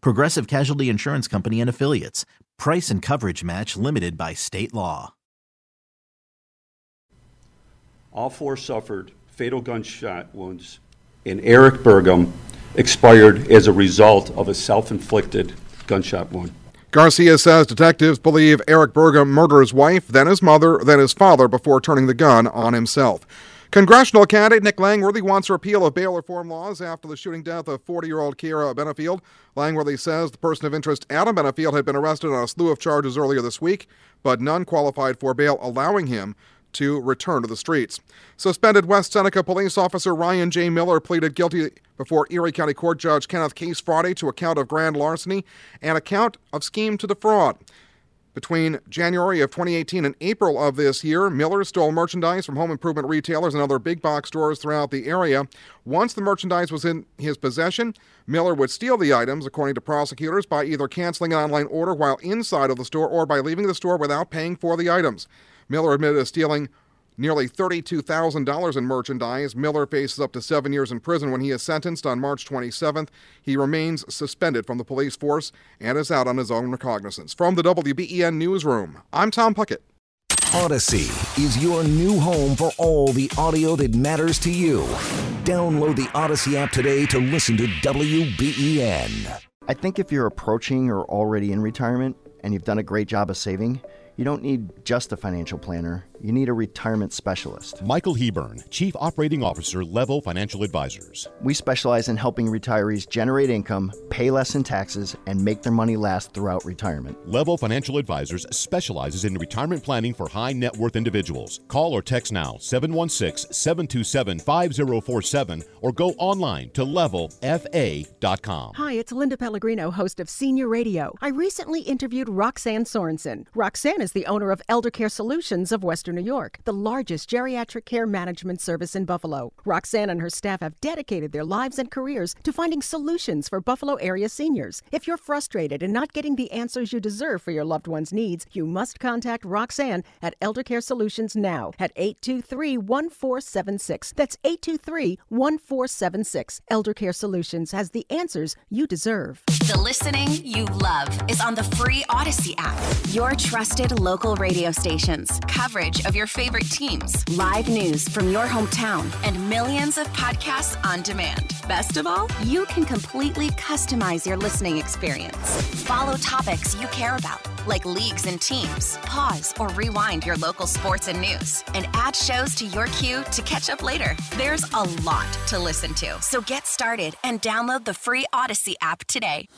Progressive Casualty Insurance Company and Affiliates. Price and coverage match limited by state law. All four suffered fatal gunshot wounds, and Eric Burgum expired as a result of a self inflicted gunshot wound. Garcia says detectives believe Eric Burgum murdered his wife, then his mother, then his father before turning the gun on himself. Congressional candidate Nick Langworthy wants repeal of bail reform laws after the shooting death of 40 year old Kiera Benefield. Langworthy says the person of interest, Adam Benefield, had been arrested on a slew of charges earlier this week, but none qualified for bail, allowing him to return to the streets. Suspended West Seneca police officer Ryan J. Miller pleaded guilty before Erie County Court Judge Kenneth Case Friday to a count of grand larceny and a count of scheme to defraud. Between January of 2018 and April of this year, Miller stole merchandise from home improvement retailers and other big box stores throughout the area. Once the merchandise was in his possession, Miller would steal the items, according to prosecutors, by either canceling an online order while inside of the store or by leaving the store without paying for the items. Miller admitted to stealing nearly $32,000 in merchandise. Miller faces up to seven years in prison when he is sentenced on March 27th. He remains suspended from the police force and is out on his own recognizance. From the WBEN Newsroom, I'm Tom Puckett. Odyssey is your new home for all the audio that matters to you. Download the Odyssey app today to listen to WBEN. I think if you're approaching or already in retirement and you've done a great job of saving, you don't need just a financial planner, you need a retirement specialist. Michael Hebern, Chief Operating Officer, Level Financial Advisors. We specialize in helping retirees generate income, pay less in taxes, and make their money last throughout retirement. Level Financial Advisors specializes in retirement planning for high net worth individuals. Call or text now 716 727 5047 or go online to levelfa.com. Hi, it's Linda Pellegrino, host of Senior Radio. I recently interviewed Roxanne Sorensen. Roxanne is the owner of Elder Care Solutions of Western New York, the largest geriatric care management service in Buffalo. Roxanne and her staff have dedicated their lives and careers to finding solutions for Buffalo area seniors. If you're frustrated and not getting the answers you deserve for your loved one's needs, you must contact Roxanne at Elder Care Solutions now at 823 1476. That's 823 1476. Elder Care Solutions has the answers you deserve. The listening you love is on the free Odyssey app. Your trusted local radio stations, coverage of your favorite teams, live news from your hometown, and millions of podcasts on demand. Best of all, you can completely customize your listening experience. Follow topics you care about, like leagues and teams. Pause or rewind your local sports and news, and add shows to your queue to catch up later. There's a lot to listen to, so get started and download the free Odyssey app today.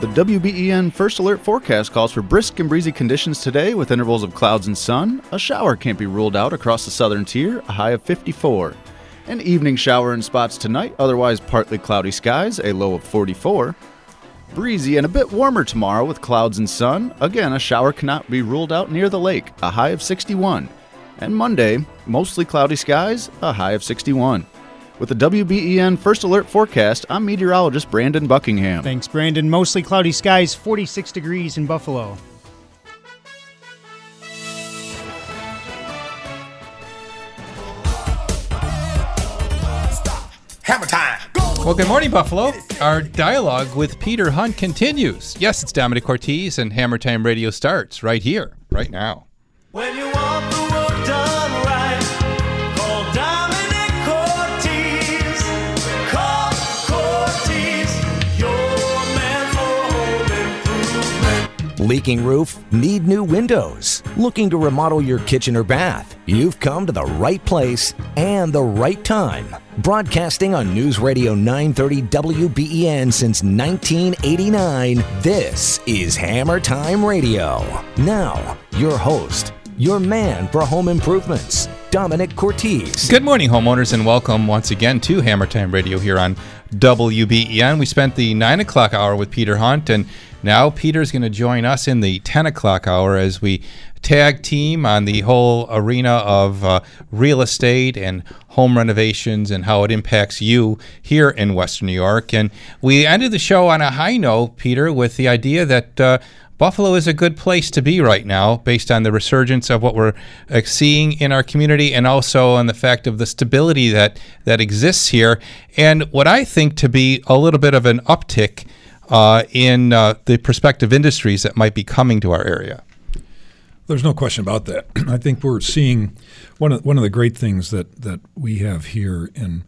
The WBEN First Alert forecast calls for brisk and breezy conditions today with intervals of clouds and sun. A shower can't be ruled out across the southern tier, a high of 54. An evening shower in spots tonight, otherwise partly cloudy skies, a low of 44. Breezy and a bit warmer tomorrow with clouds and sun. Again, a shower cannot be ruled out near the lake, a high of 61. And Monday, mostly cloudy skies, a high of 61. With the WBEN First Alert forecast, I'm meteorologist Brandon Buckingham. Thanks, Brandon. Mostly cloudy skies, 46 degrees in Buffalo. Hammer time. Well, good morning, Buffalo. Our dialogue with Peter Hunt continues. Yes, it's Domenic Cortese, and Hammer Time Radio starts right here, right now. Leaking roof? Need new windows? Looking to remodel your kitchen or bath? You've come to the right place and the right time. Broadcasting on News Radio 930 WBEN since 1989, this is Hammer Time Radio. Now, your host, your man for home improvements, Domenic Cortese. Good morning, homeowners, and welcome once again to Hammer Time Radio here on WBEN. We spent the 9 o'clock hour with Peter Hunt, and now Peter's going to join us in the 10 o'clock hour as we tag team on the whole arena of uh, real estate and home renovations and how it impacts you here in Western New York. And we ended the show on a high note, Peter, with the idea that. Uh, Buffalo is a good place to be right now based on the resurgence of what we're uh, seeing in our community and also on the fact of the stability that, that exists here. And what I think to be a little bit of an uptick uh, in uh, the prospective industries that might be coming to our area. There's no question about that. I think we're seeing one of one of the great things that that we have here in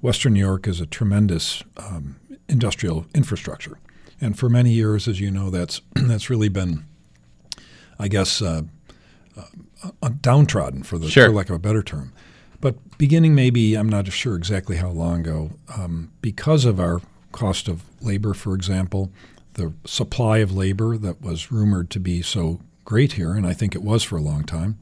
Western New York is a tremendous um, industrial infrastructure, and for many years, as you know, that's that's really been, I guess, uh, uh, downtrodden for the Sure. for lack of a better term. But beginning maybe I'm not sure exactly how long ago, um, because of our cost of labor, for example, the supply of labor that was rumored to be so great here, and I think it was for a long time,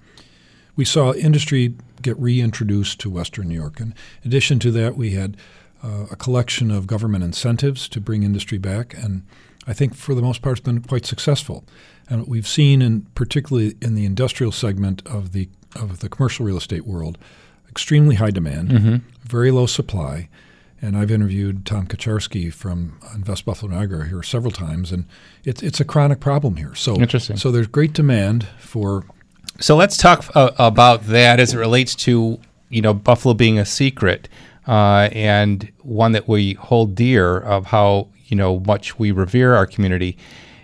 we saw industry get reintroduced to Western New York. And in addition to that, we had uh, a collection of government incentives to bring industry back, and I think for the most part it's been quite successful. And what we've seen, in particularly in the industrial segment of the of the commercial real estate world, extremely high demand, Mhm. very low supply. And I've interviewed Tom Kucharski from Invest Buffalo Niagara here several times, and it's it's a chronic problem here. So Interesting. So there's great demand for So let's talk uh, about that as it relates to you know Buffalo being a secret uh, and one that we hold dear of how you know much we revere our community,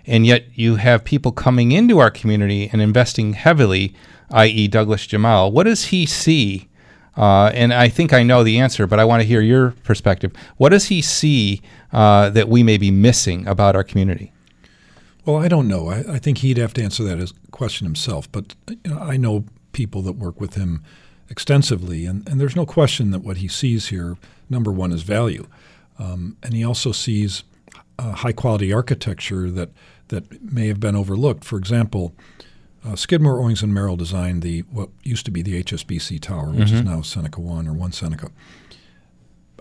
and yet you have people coming into our community and investing heavily, i.e. Douglas Jemal. What does he see? Uh, and I think I know the answer, but I want to hear your perspective. What does he see uh, that we may be missing about our community? Well, I don't know. I, I think he'd have to answer that question himself. But you know, I know people that work with him extensively, and, and there's no question that what he sees here, number one, is value, um, and he also sees uh, high quality architecture that that may have been overlooked. For example, uh, Skidmore, Owings and Merrill designed the what used to be the HSBC Tower, which is Mhm. now Seneca One or One Seneca.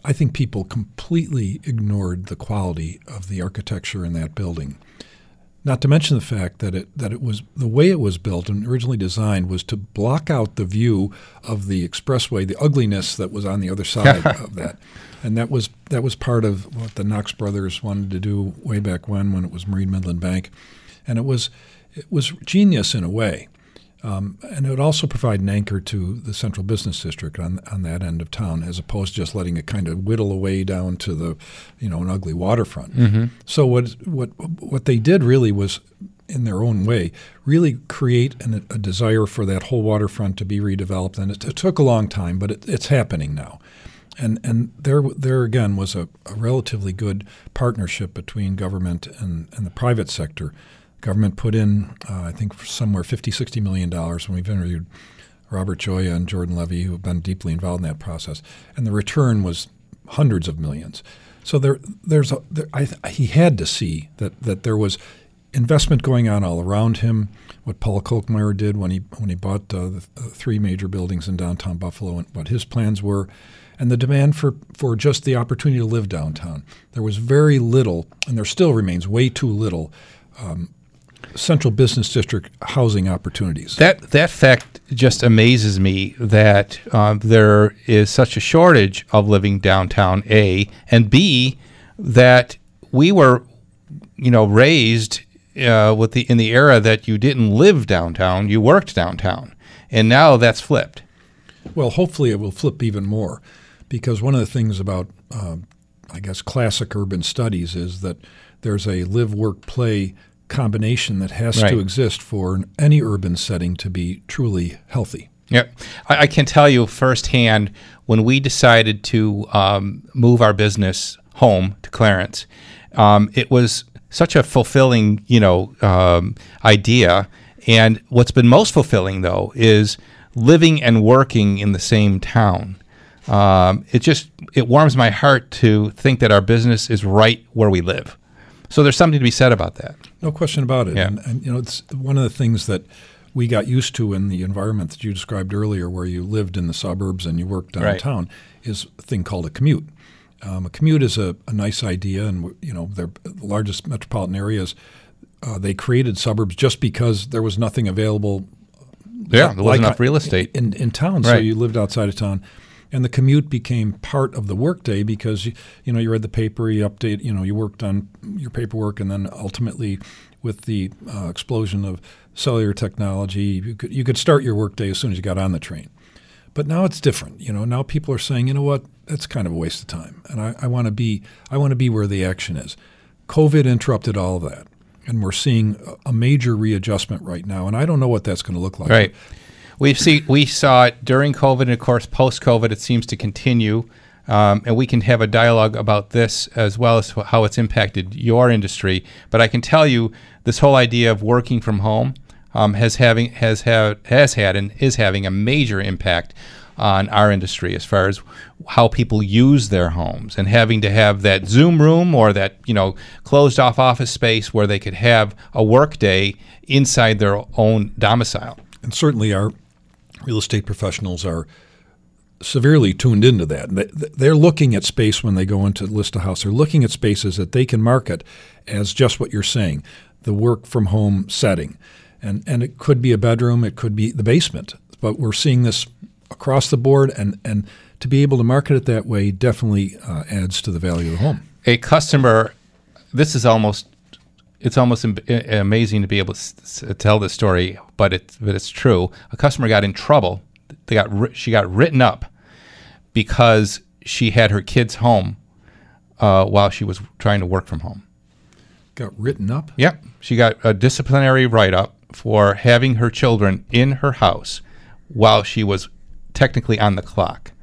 I think people completely ignored the quality of the architecture in that building. Not to mention the fact that it that it was the way it was built and originally designed was to block out the view of the expressway, the ugliness that was on the other side of that, and that was that was part of what the Knox brothers wanted to do way back when, when it was Marine Midland Bank, and it was it was genius in a way. Um, and it would also provide an anchor to the central business district on on that end of town, as opposed to just letting it kind of whittle away down to the, you know, an ugly waterfront. Mhm. So what what what they did really was, in their own way, really create an, a desire for that whole waterfront to be redeveloped, and it, it took a long time, but it, it's happening now. And and there there again was a, a relatively good partnership between government and, and the private sector. Government put in, uh, I think, somewhere 50, 60 million dollars when we've interviewed Robert Gioia and Jordan Levy, who have been deeply involved in that process, and the return was hundreds of millions. So there, there's a, there, I, he had to see that that there was investment going on all around him. What Paul Kolkmeyer did when he when he bought uh, the uh, three major buildings in downtown Buffalo, and what his plans were, and the demand for for just the opportunity to live downtown. There was very little, and there still remains way too little. Um, Central business district housing opportunities. That that fact just amazes me that um, there is such a shortage of living downtown. A and B that we were, you know, raised uh, with the in the era that you didn't live downtown, you worked downtown, and now that's flipped. Well, hopefully it will flip even more, because one of the things about, um, I guess, classic urban studies is that there's a live, work, play combination that has Right. to exist for any urban setting to be truly healthy. Yep. I, I can tell you firsthand when we decided to um, move our business home to Clarence, um, it was such a fulfilling, you know, um, idea. And what's been most fulfilling though is living and working in the same town. Um, it just it warms my heart to think that our business is right where we live. So there's something to be said about that. No question about it. Yeah. And, and you know, it's one of the things that we got used to in the environment that you described earlier, where you lived in the suburbs and you worked Right. downtown, is a thing called a commute. Um, a commute is a, a nice idea, and you know, they're the largest metropolitan areas. Uh, they created suburbs just because there was nothing available. Yeah, there wasn't like enough real estate. in, in town, so you lived outside of town. And the commute became part of the workday because you, know you read the paper, you update, you know you worked on your paperwork, and then ultimately, with the uh, explosion of cellular technology, you could you could start your workday as soon as you got on the train. But now it's different. You know, now people are saying, you know what, that's kind of a waste of time, and I, I want to be I want to be where the action is. COVID interrupted all of that, and we're seeing a major readjustment right now, and I don't know what that's going to look like. Right. We see we saw it during COVID, and of course, post COVID, it seems to continue. Um, and we can have a dialogue about this as well as how it's impacted your industry. But I can tell you, this whole idea of working from home um, has having has had has had and is having a major impact on our industry as far as how people use their homes and having to have that Zoom room or that you know closed off office space where they could have a work day inside their own domicile. And certainly our real estate professionals are severely tuned into that. They- They're looking at space when they go into list a house. They're looking at spaces that they can market as just what you're saying, the work from home setting. And and it could be a bedroom, it could be the basement. But we're seeing this across the board and and to be able to market it that way definitely uh, adds to the value of the home. a customer this is almost it's almost am- amazing to be able to tell this story but it's but it's true a customer got in trouble they got ri- she got written up because she had her kids home uh, while she was trying to work from home Got written up. Yep. She got a disciplinary write up for having her children in her house while she was technically on the clock.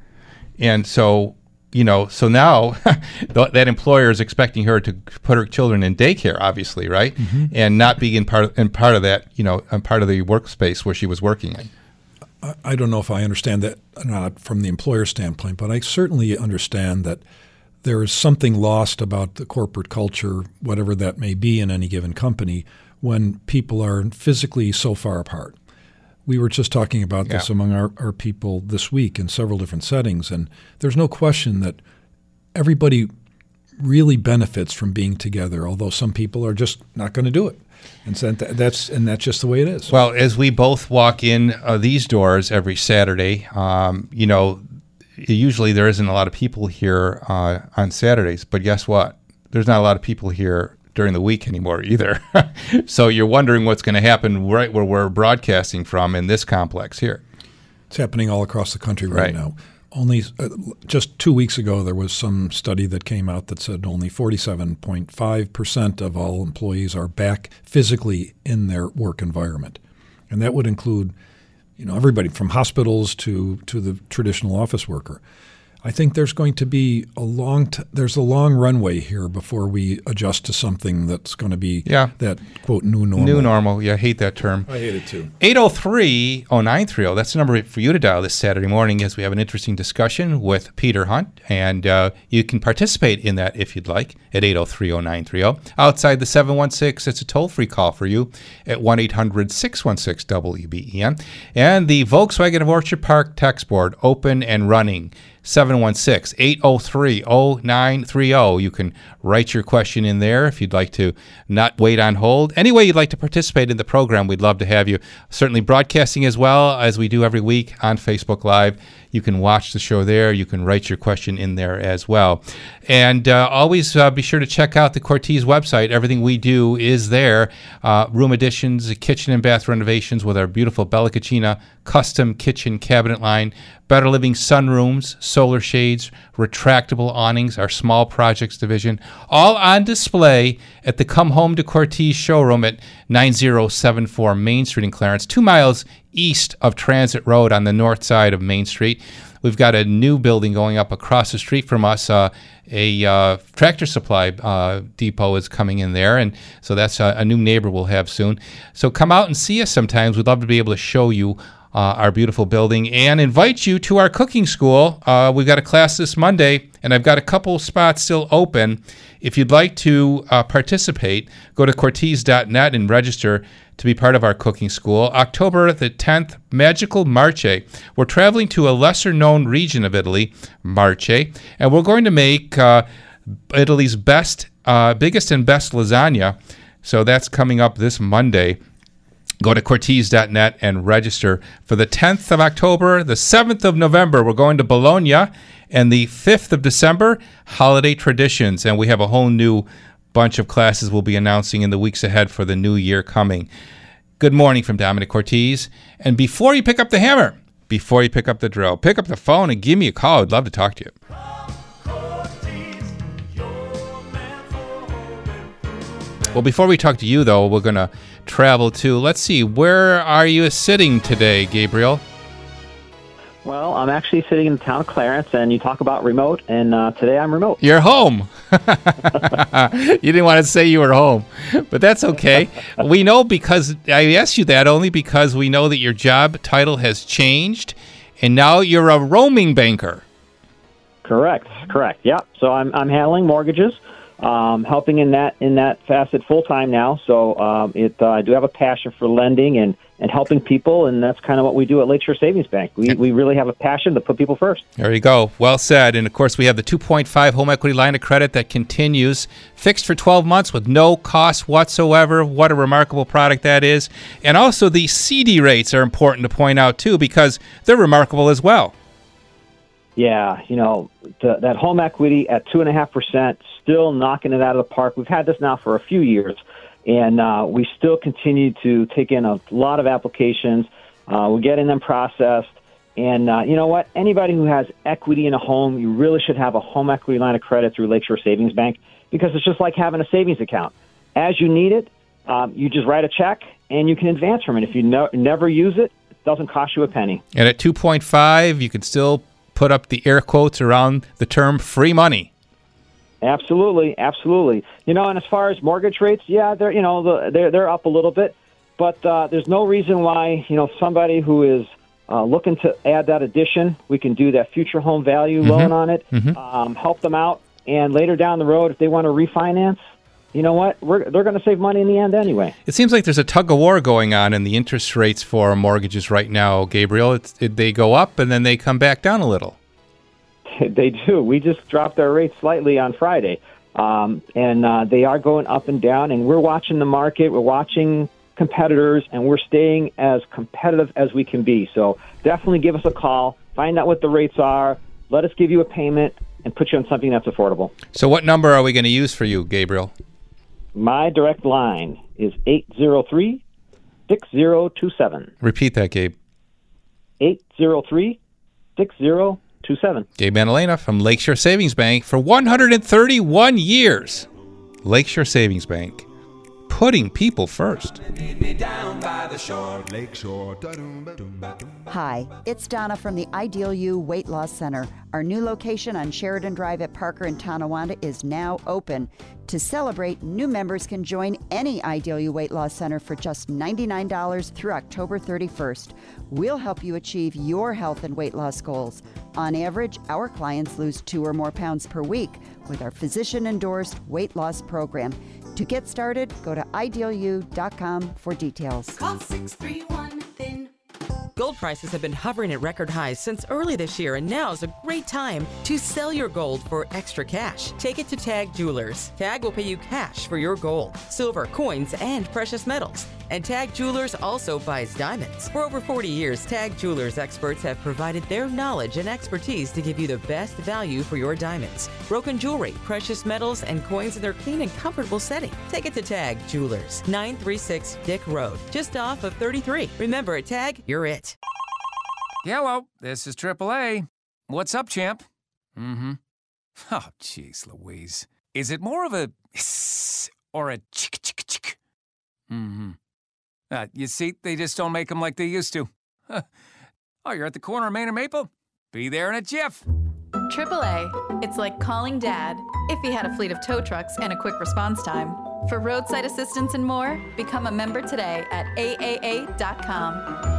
And so, you know, so now that employer is expecting her to put her children in daycare, obviously, right? Mhm. And not be in part of, in part of that, you know, in part of the workspace where she was working in. I- I don't know if I understand that or not from the employer standpoint, but I certainly understand that there is something lost about the corporate culture, whatever that may be in any given company, when people are physically so far apart. We were just talking about this Yeah. among our, our people this week in several different settings, and there's no question that everybody really benefits from being together, although some people are just not going to do it. And so that's and that's just the way it is. Well, as we both walk in uh, these doors every Saturday, um, you know, usually there isn't a lot of people here uh, on Saturdays, but guess what? There's not a lot of people here during the week anymore either. so you're wondering what's going to happen right where we're broadcasting from in this complex here. It's happening all across the country right, Right. now. Only uh, just two weeks ago, there was some study that came out that said only 47.5 percent of all employees are back physically in their work environment, and that would include, you know, everybody from hospitals to to the traditional office worker. I think there's going to be a long t- there's a long runway here before we adjust to something that's going to be Yeah. that quote new normal. New normal. Yeah, I hate that term. I hate it too. 803 0930. That's the number for you to dial this Saturday morning as we have an interesting discussion with Peter Hunt. And uh, you can participate in that if you'd like at 803 0930. Outside the 716, it's a toll free call for you at 1 800 616 WBEN. And the Volkswagen of Orchard Park text board open and running. 716 803 0930. You can write your question in there if you'd like to not wait on hold. Any way you'd like to participate in the program, we'd love to have you. Certainly broadcasting as well as we do every week on Facebook Live. You can watch the show there. You can write your question in there as well. And uh, always uh, be sure to check out the Cortese website. Everything we do is there. Uh, room additions, kitchen and bath renovations with our beautiful Bella Cucina custom kitchen cabinet line, better living sunrooms, solar shades, retractable awnings, our small projects division, all on display at the Come Home to Cortese showroom at 9074 Main Street in Clarence, two miles east of Transit Road on the north side of Main Street. we've got a new building going up across the street from us. Uh, a uh, tractor supply uh, depot is coming in there, and so that's a, a new neighbor we'll have soon. So come out and see us sometimes. We'd love to be able to show you uh, our beautiful building and invite you to our cooking school. Uh, we've got a class this Monday, and I've got a couple spots still open. If you'd like to uh, participate, go to Cortese.net and register to be part of our cooking school. October the 10th, Magical Marche. We're traveling to a lesser known region of Italy, Marche, and we're going to make uh, Italy's best, uh, biggest and best lasagna. So that's coming up this Monday. Go to Cortese.net and register for the 10th of October, the 7th of November. We're going to Bologna, and the 5th of December, Holiday Traditions. And we have a whole new bunch of classes we'll be announcing in the weeks ahead for the new year coming. Good morning from Domenic Cortese. And before you pick up the hammer, before you pick up the drill, pick up the phone and give me a call. I'd love to talk to you. Well, before we talk to you, though, we're going to travel to, let's see, where are you sitting today, Gabriel? Well, I'm actually sitting in the town of Clarence, and you talk about remote, and uh, today I'm remote. You're home. you didn't want to say you were home, but that's okay. we know because I asked you that only because we know that your job title has changed, and now you're a roaming banker. Correct, correct. Yeah. So I'm I'm handling mortgages, um, helping in that in that facet full time now. So um, it uh, I do have a passion for lending and and helping people, and that's kind of what we do at Lakeshore Savings Bank. We we really have a passion to put people first. There you go. Well said. And of course, we have the 2.5 home equity line of credit that continues fixed for 12 months with no cost whatsoever. What a remarkable product that is. And also, the CD rates are important to point out, too, because they're remarkable as well. Yeah, you know the, that home equity at two and a half percent, still knocking it out of the park. We've had this now for a few years, and uh, we still continue to take in a lot of applications. Uh, we're getting them processed, and uh, you know what? Anybody who has equity in a home, you really should have a home equity line of credit through Lakeshore Savings Bank because it's just like having a savings account. As you need it, um, you just write a check and you can advance from it. If you no- never use it, it doesn't cost you a penny. And at 2.5, you can still put up the air quotes around the term free money. Absolutely, absolutely. You know, and as far as mortgage rates, yeah, they're you know they're they're up a little bit, but uh, there's no reason why you know somebody who is uh, looking to add that addition, we can do that future home value Mhm. loan on it, Mhm. um, help them out, and later down the road, if they want to refinance, you know what, We're, they're going to save money in the end anyway. It seems like there's a tug of war going on in the interest rates for mortgages right now, Gabriel. It's, it, they go up and then they come back down a little. they do. We just dropped our rates slightly on Friday, um, and uh, they are going up and down. And we're watching the market. We're watching competitors, and we're staying as competitive as we can be. So definitely give us a call. Find out what the rates are. Let us give you a payment and put you on something that's affordable. So, what number are we going to use for you, Gabriel? My direct line is 803 6027. Repeat that, Gabe. 803 6027. Gabe Manalena from Lakeshore Savings Bank for 131 years. Lakeshore Savings Bank, putting people first. Hi, it's Donna from the Ideal You Weight Loss Center. Our new location on Sheridan Drive at Parker and Tonawanda is now open. To celebrate, new members can join any Ideal You Weight Loss Center for just $99 through October 31st. We'll help you achieve your health and weight loss goals. On average, our clients lose two or more pounds per week with our physician endorsed weight loss program. To get started, go to idealu.com for details. Call 631 Thin. Gold prices have been hovering at record highs since early this year, and now is a great time to sell your gold for extra cash. Take it to Tag Jewelers. Tag will pay you cash for your gold, silver, coins, and precious metals. And Tag Jewelers also buys diamonds. For over 40 years, Tag Jewelers experts have provided their knowledge and expertise to give you the best value for your diamonds. Broken jewelry, precious metals, and coins in their clean and comfortable setting. Take it to Tag Jewelers, 936 Dick Road, just off of 33. Remember, at Tag, you're it. Hello, this is AAA. What's up, champ? Mm-hmm. Oh, jeez, Louise. Is it more of a hiss or a chick chick chick? Mm-hmm. Uh, you see, they just don't make them like they used to. Huh. Oh, you're at the corner of Main and Maple? Be there in a jiff. AAA, it's like calling dad if he had a fleet of tow trucks and a quick response time. For roadside assistance and more, become a member today at AAA.com.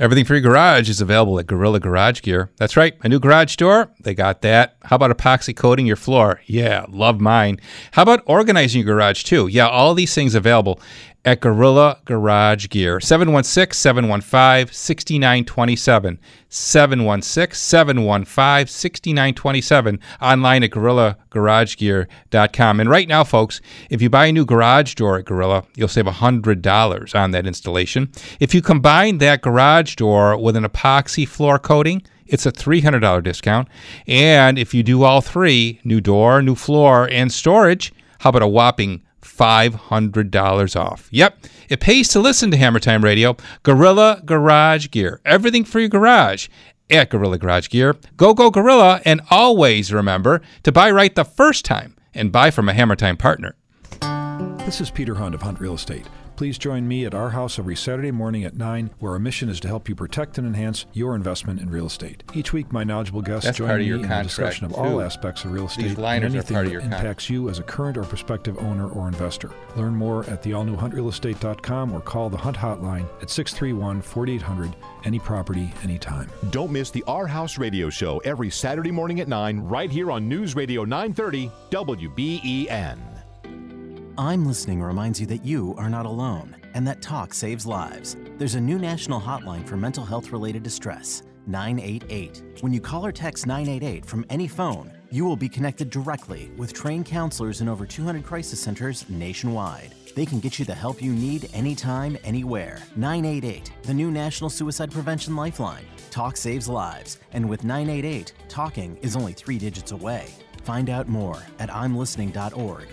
Everything for your garage is available at Gorilla Garage Gear. That's right, a new garage door. They got that. How about epoxy coating your floor? Yeah, love mine. How about organizing your garage too? Yeah, all these things available at Gorilla Garage Gear. 716 715 6927. 716 715 6927. Online at GorillaGarageGear.com. And right now, folks, if you buy a new garage door at Gorilla, you'll save $100 on that installation. If you combine that garage door with an epoxy floor coating, it's a $300 discount. And if you do all three new door, new floor, and storage how about a whopping $500 off. Yep, it pays to listen to Hammer Time Radio. Gorilla Garage Gear. Everything for your garage at Gorilla Garage Gear. Go, go, Gorilla. And always remember to buy right the first time and buy from a Hammer Time partner. This is Peter Hunt of Hunt Real Estate. Please join me at our house every Saturday morning at 9, where our mission is to help you protect and enhance your investment in real estate. Each week, my knowledgeable guests That's join me your in the discussion of too. all aspects of real estate and anything that your contract. impacts you as a current or prospective owner or investor. Learn more at the allnewhuntrealestate.com or call the Hunt Hotline at 631 4800. Any property, anytime. Don't miss the Our House Radio Show every Saturday morning at 9 right here on News Radio 930 WBEN. I'm Listening reminds you that you are not alone and that talk saves lives. There's a new national hotline for mental health related distress 988. When you call or text 988 from any phone, you will be connected directly with trained counselors in over 200 crisis centers nationwide. They can get you the help you need anytime, anywhere. 988, the new National Suicide Prevention Lifeline. Talk saves lives, and with 988, talking is only three digits away. Find out more at imlistening.org.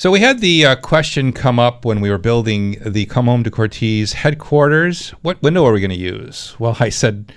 So we had the uh, question come up when we were building the Come Home to Cortese headquarters. What window are we going to use? Well, I said,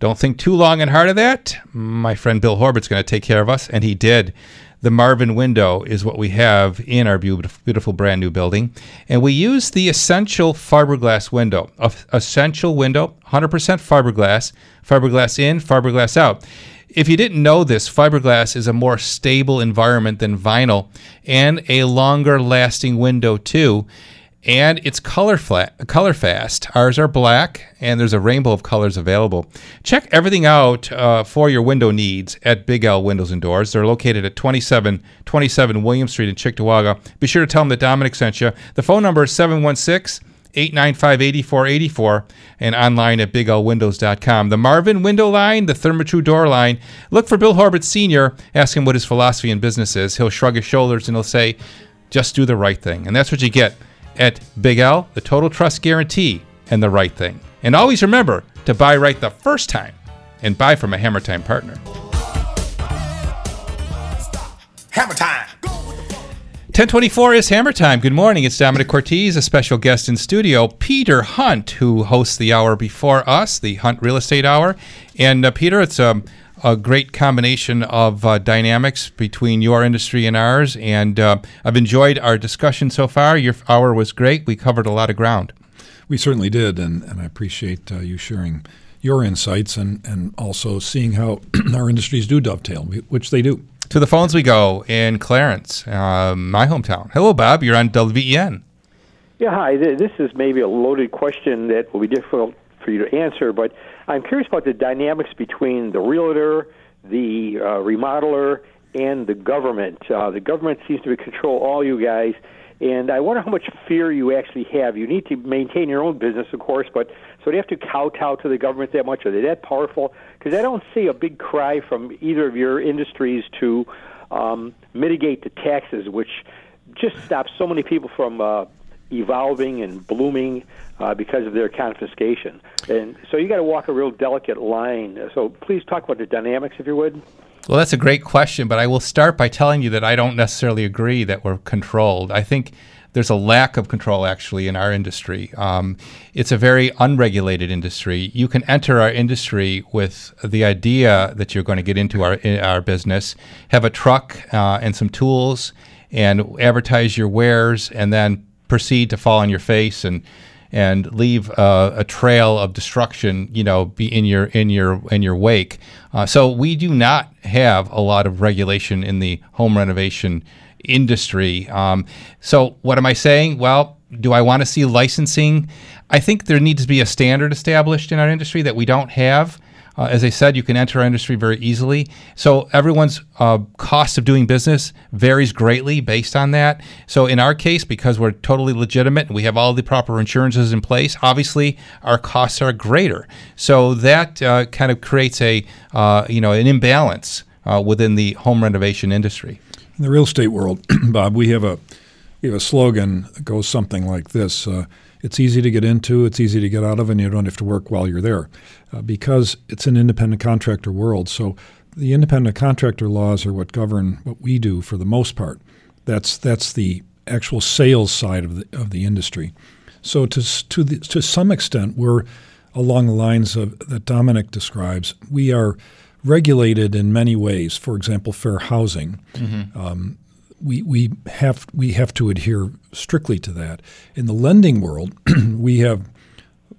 don't think too long and hard of that. My friend Bill Horbert's going to take care of us, and he did. The Marvin window is what we have in our beautiful, beautiful brand new building, and we use the Essential fiberglass window. Essential window, 100% fiberglass, fiberglass in, fiberglass out. If you didn't know this, fiberglass is a more stable environment than vinyl and a longer lasting window too. And it's color flat, color fast. Ours are black, and there's a rainbow of colors available. Check everything out uh, for your window needs at Big L Windows and Doors. They're located at 2727 William Street in Cheektowaga. Be sure to tell them that Domenic sent you. The phone number is 716 895 8484 and online at biglwindows.com. The Marvin window line, the Therma-Tru door line. Look for Bill Horbert Sr., ask him what his philosophy in business is. He'll shrug his shoulders and he'll say, just do the right thing. And that's what you get at Big L, the total trust guarantee and the right thing. And always remember to buy right the first time and buy from a Hammer Time partner. Hammer time. 1024 is Hammer Time. Good morning. It's Domenic Cortese, a special guest in studio, Peter Hunt, who hosts the hour before us, the Hunt Real Estate Hour. And uh, Peter, it's a, a great combination of uh, dynamics between your industry and ours. And uh, I've enjoyed our discussion so far. Your hour was great. We covered a lot of ground. We certainly did, and, and I appreciate uh, you sharing your insights and, and also seeing how our industries do dovetail, which they do. To the phones we go in Clarence, uh, my hometown. Hello, Bob. You're on WBEN. Yeah, hi. This is maybe a loaded question that will be difficult for you to answer, but I'm curious about the dynamics between the realtor, the uh, remodeler, and the government. Uh, the government seems to control all you guys, and I wonder how much fear you actually have. You need to maintain your own business, of course, but so you have to kowtow to the government that much? Are they that powerful? Because I don't see a big cry from either of your industries to um, mitigate the taxes, which just stops so many people from uh, evolving and blooming uh, because of their confiscation. And so you got to walk a real delicate line. So please talk about the dynamics, if you would. Well, that's a great question, but I will start by telling you that I don't necessarily agree that we're controlled. I think there's a lack of control actually in our industry. Um, it's a very unregulated industry. You can enter our industry with the idea that you're going to get into our our business, have a truck uh, and some tools, and advertise your wares, and then proceed to fall on your face and and leave uh, a trail of destruction, you know, be in your in your in your wake. Uh, so we do not have a lot of regulation in the home renovation industry. Um, so what am I saying? Well, do I want to see licensing? I think there needs to be a standard established in our industry that we don't have. Uh, as I said, you can enter our industry very easily. So everyone's uh, cost of doing business varies greatly based on that. So in our case, because we're totally legitimate and we have all the proper insurances in place, obviously our costs are greater. So that uh, kind of creates a uh, you know an imbalance uh, within the home renovation industry. In the real estate world, Bob, we have a we have a slogan that goes something like this: uh, "It's easy to get into, it's easy to get out of, and you don't have to work while you're there," uh, because it's an independent contractor world. So the independent contractor laws are what govern what we do for the most part. That's that's the actual sales side of the of the industry. So to to the, to some extent, we're along the lines of that Domenic describes. We are regulated in many ways. For example, fair housing. Mhm. Um, we we have we have to adhere strictly to that. In the lending world, we have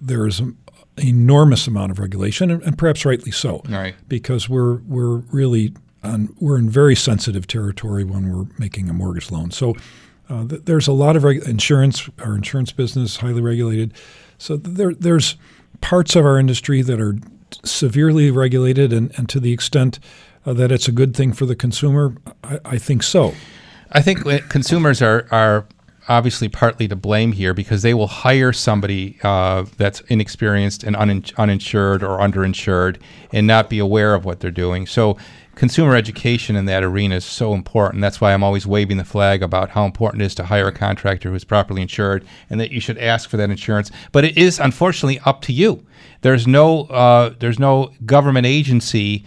there is an enormous amount of regulation, and, and perhaps rightly so, Right. because we're we're really on, we're in very sensitive territory when we're making a mortgage loan. So uh, th- there's a lot of reg- insurance. Our insurance business is highly regulated. So there there's parts of our industry that are severely regulated, and, and to the extent uh, that it's a good thing for the consumer, I, I think so. I think consumers are are obviously partly to blame here because they will hire somebody uh, that's inexperienced and unin- uninsured or underinsured and not be aware of what they're doing. So consumer education in that arena is so important. That's why I'm always waving the flag about how important it is to hire a contractor who's properly insured and that you should ask for that insurance. But it is unfortunately up to you. There's no uh, there's no government agency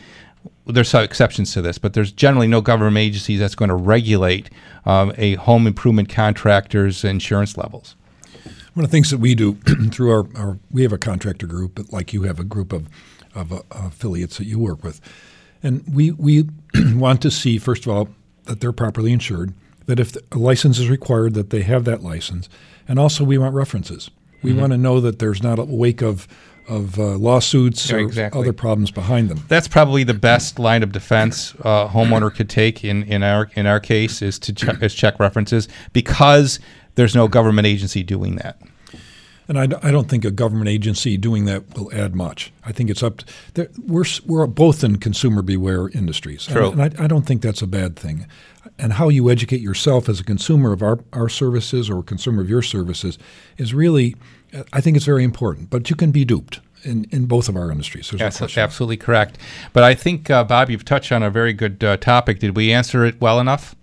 there's some exceptions to this, but there's generally no government agency that's going to regulate um, a home improvement contractor's insurance levels. One of the things that we do through our, our we have a contractor group, but like you have a group of, of uh, affiliates that you work with, and we we want to see first of all that they're properly insured, that if a license is required, that they have that license, and also we want references. We Mhm. want to know that there's not a wake of of uh, lawsuits Yeah, or exactly. other problems behind them. That's probably the best line of defense a homeowner could take in, in our in our case is to check, is check references because there's no government agency doing that. And I don't think a government agency doing that will add much. I think it's up. To, we're we're both in consumer beware industries, And- True. and, I, I don't think that's a bad thing. And how you educate yourself as a consumer of our, our services or a consumer of your services is really, uh, I think it's very important. But you can be duped in, in both of our industries. There's no absolutely correct. But I think uh, Bob, you've touched on a very good uh, topic. Did we answer it well enough?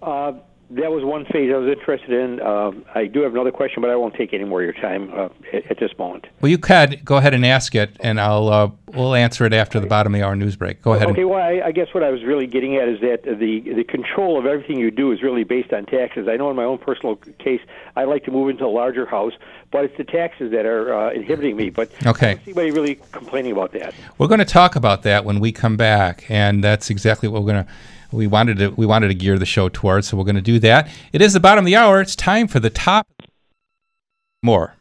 Uh, that was one phase I was interested in. Um I do have another question, but I won't take any more of your time uh, at, at this moment. Well, you can go ahead and ask it, and I'll uh, we'll answer it after the bottom of the hour news break. Go ahead. and- Okay, well, I, I guess what I was really getting at is that the the control of everything you do is really based on taxes. I know in my own personal case, I like to move into a larger house, but it's the taxes that are uh, inhibiting me. But Okay. I don't see anybody really complaining about that. We're going to talk about that when we come back, and that's exactly what we're going to. We wanted to we wanted to gear the show towards, so we're going to do that. It is the bottom of the hour. It's time for the top. More.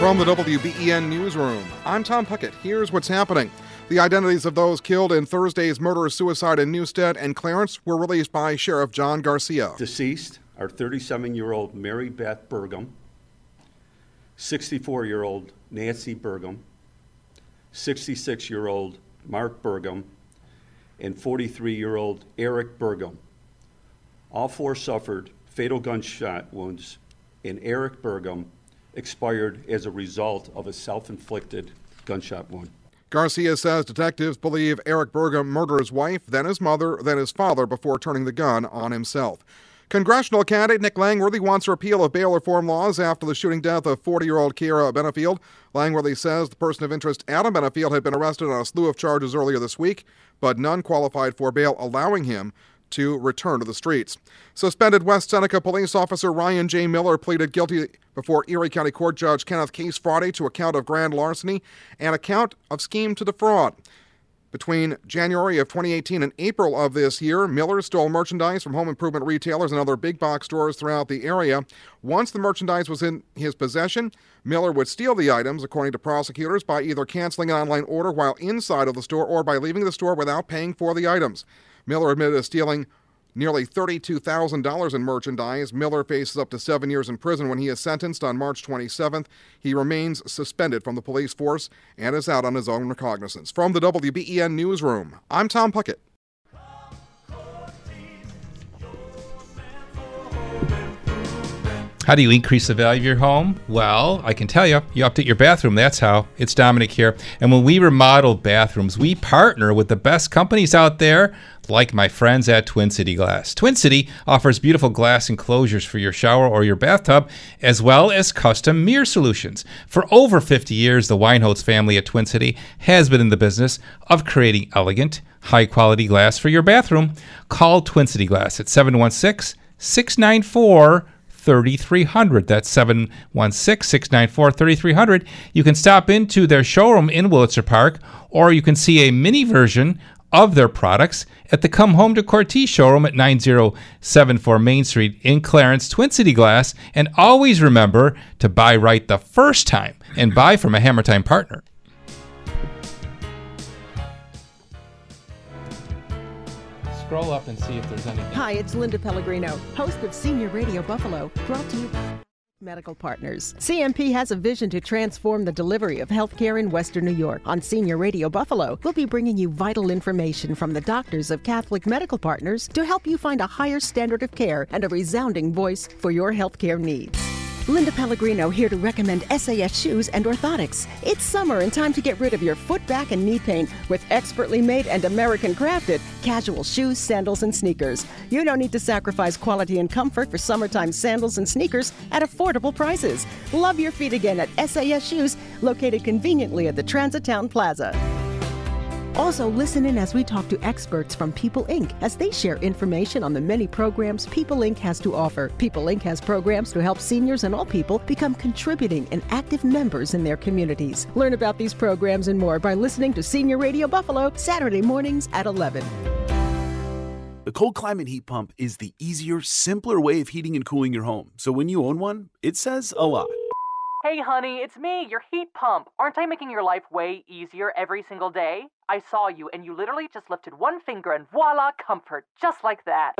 From the WBEN Newsroom, I'm Tom Puckett. Here's what's happening. The identities of those killed in Thursday's murder suicide in Newstead and Clarence were released by Sheriff John Garcia. Deceased are 37 year old Mary Beth Burgum, 64 year old Nancy Burgum, 66 year old Mark Burgum, and 43 year old Eric Burgum. All four suffered fatal gunshot wounds, and Eric Burgum expired as a result of a self inflicted gunshot wound. Garcia says detectives believe Eric Burgum murdered his wife, then his mother, then his father before turning the gun on himself. Congressional candidate Nick Langworthy wants repeal of bail reform laws after the shooting death of 40 year old Kiera Benefield. Langworthy says the person of interest, Adam Benefield, had been arrested on a slew of charges earlier this week, but none qualified for bail, allowing him to return to the streets. Suspended West Seneca police officer Ryan J. Miller pleaded guilty before Erie County Court Judge Kenneth Case Friday to a count of grand larceny and a count of scheme to defraud. Between January of 2018 and April of this year, Miller stole merchandise from home improvement retailers and other big box stores throughout the area. Once the merchandise was in his possession, Miller would steal the items, according to prosecutors, by either canceling an online order while inside of the store or by leaving the store without paying for the items. Miller admitted to stealing nearly $32,000 in merchandise. Miller faces up to seven years in prison when he is sentenced on March 27th. He remains suspended from the police force and is out on his own recognizance. From the WBEN Newsroom, I'm Tom Puckett. How do you increase the value of your home? Well, I can tell you, you update your bathroom. That's how. It's Domenic here. And when we remodel bathrooms, we partner with the best companies out there, like my friends at Twin City Glass. Twin City offers beautiful glass enclosures for your shower or your bathtub, as well as custom mirror solutions. For over 50 years, the Weinholz family at Twin City has been in the business of creating elegant, high quality glass for your bathroom. Call Twin City Glass at 716 694 3300. That's 716 694 3300. You can stop into their showroom in Wurlitzer Park, or you can see a mini version of their products at the Come Home to Cortese showroom at 9074 Main Street in Clarence, Twin City Glass. And always remember to buy right the first time and buy from a Hammer Time partner. Scroll up and see if there's anything. Hi, it's Linda Pellegrino, host of Senior Radio Buffalo, brought to you by Medical Partners. CMP has a vision to transform the delivery of healthcare in Western New York. On Senior Radio Buffalo, we'll be bringing you vital information from the doctors of Catholic Medical Partners to help you find a higher standard of care and a resounding voice for your healthcare needs. Linda Pellegrino here to recommend SAS shoes and orthotics. It's summer and time to get rid of your foot, back, and knee pain with expertly made and American crafted casual shoes, sandals, and sneakers. You don't need to sacrifice quality and comfort for summertime sandals and sneakers at affordable prices. Love your feet again at SAS Shoes, located conveniently at the Transit Town Plaza. Also, listen in as we talk to experts from People Inc. as they share information on the many programs People Inc. has to offer. People Inc. has programs to help seniors and all people become contributing and active members in their communities. Learn about these programs and more by listening to Senior Radio Buffalo Saturday mornings at 11. The cold climate heat pump is the easier, simpler way of heating and cooling your home. So when you own one, it says a lot. Hey, honey, it's me, your heat pump. Aren't I making your life way easier every single day? I saw you, and you literally just lifted one finger, and voila, comfort, just like that.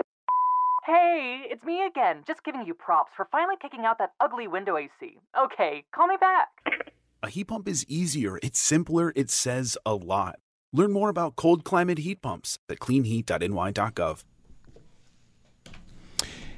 Hey, it's me again, just giving you props for finally kicking out that ugly window AC. Okay, call me back. A heat pump is easier, it's simpler, it says a lot. Learn more about cold climate heat pumps at cleanheat.ny.gov.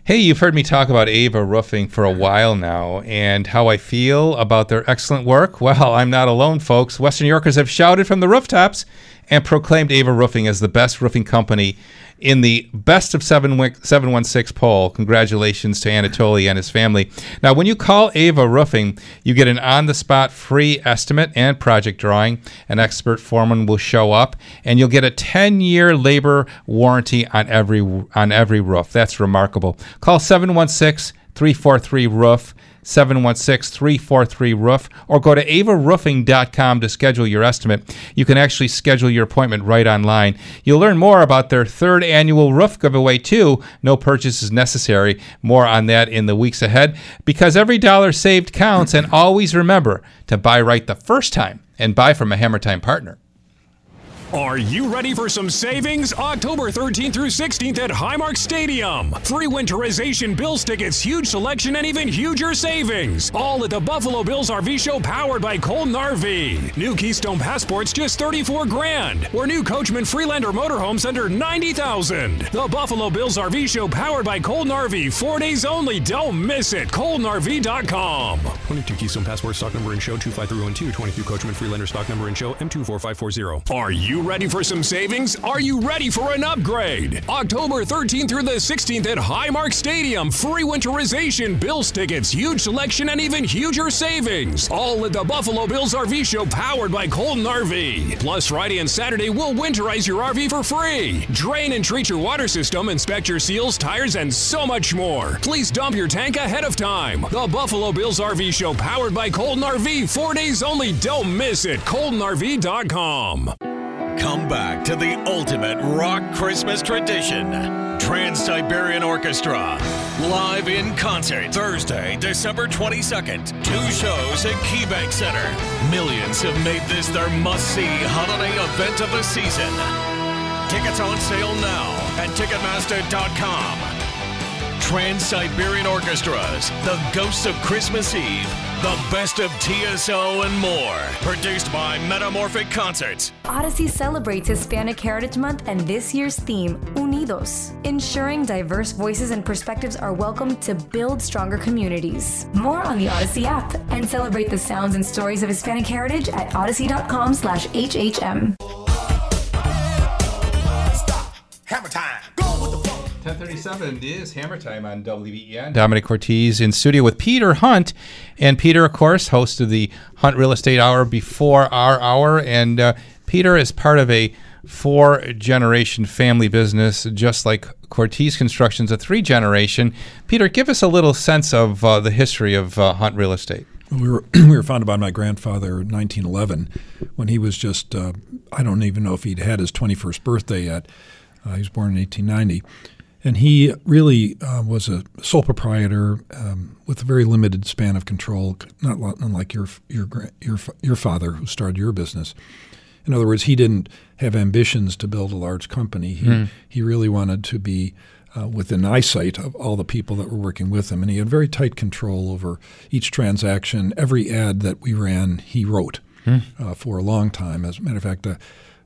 Hey, you've heard me talk about Ava Roofing for a while now and how I feel about their excellent work. Well, I'm not alone, folks. Western Yorkers have shouted from the rooftops and proclaimed Ava Roofing as the best roofing company in the best of 716 poll. Congratulations to Anatoly and his family. Now, when you call Ava Roofing, you get an on the spot free estimate and project drawing. An expert foreman will show up, and you'll get a 10 year labor warranty on every, on every roof. That's remarkable. Call 716 343 Roof. 716 343 Roof, or go to avaroofing.com to schedule your estimate. You can actually schedule your appointment right online. You'll learn more about their third annual roof giveaway, too. No purchase is necessary. More on that in the weeks ahead because every dollar saved counts. And always remember to buy right the first time and buy from a Hammer Time partner. Are you ready for some savings? October 13th through 16th at Highmark Stadium. Free winterization Bills tickets, huge selection, and even huger savings. All at the Buffalo Bills RV show powered by Colton RV. New Keystone passports just 34 grand. Or new Coachmen Freelander motorhomes under 90,000. The Buffalo Bills RV show powered by Colton RV. Four days only. Don't miss it. ColtonRV.com. 22 Keystone passport stock number in show 25312. 23 Coachmen Freelander stock number in show M24540. Are you you ready for some savings? Are you ready for an upgrade? October 13th through the 16th at Highmark Stadium, free winterization, Bills tickets, huge selection, and even huger savings. All at the Buffalo Bills RV Show powered by Colton RV. Plus, Friday and Saturday, we'll winterize your RV for free. Drain and treat your water system, inspect your seals, tires, and so much more. Please dump your tank ahead of time. The Buffalo Bills RV Show powered by Colton RV. Four days only. Don't miss it. ColtonRV.com. Come back to the ultimate rock Christmas tradition. Trans Siberian Orchestra. Live in concert Thursday, December 22nd. Two shows at KeyBank Center. Millions have made this their must see holiday event of the season. Tickets on sale now at Ticketmaster.com. Trans Siberian Orchestras, The Ghosts of Christmas Eve, The Best of TSO, and more. Produced by Metamorphic Concerts. Audacy celebrates Hispanic Heritage Month and this year's theme, Unidos, ensuring diverse voices and perspectives are welcome to build stronger communities. More on the Audacy app and celebrate the sounds and stories of Hispanic heritage at audacy.com slash HHM. Stop. Hammer time. 1037 is Hammer Time on WBEN. Domenic Cortese in studio with Peter Hunt. And Peter, of course, host of the Hunt Real Estate Hour before our hour. And uh, Peter is part of a four generation family business, just like Cortese Construction's a three generation. Peter, give us a little sense of uh, the history of uh, Hunt Real Estate. We were we were founded by my grandfather in 1911, when he was just uh, I don't even know if he'd had his 21st birthday yet. Uh, he was born in 1890, and he really uh, was a sole proprietor um, with a very limited span of control, not unlike your your your your father who started your business. In other words, he didn't have ambitions to build a large company. He Hmm. he really wanted to be uh, within eyesight of all the people that were working with him, and he had very tight control over each transaction. Every ad that we ran, he wrote Hmm. uh, for a long time. As a matter of fact, uh,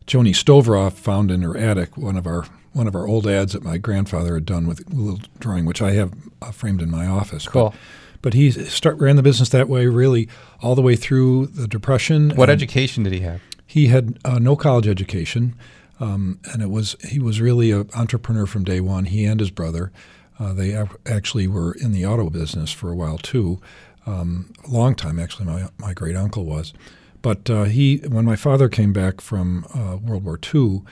Joni Stovroff found in her attic one of our one of our old ads that my grandfather had done with a little drawing, which I have uh, framed in my office. Cool. But, but he start, ran the business that way, really, all the way through the Depression. What education did he have? He had uh, no college education, um, and it was he was really an entrepreneur from day one. He and his brother, uh, they ac- actually were in the auto business for a while too, um, a long time actually. My my great uncle was, but uh, he when my father came back from uh, World War II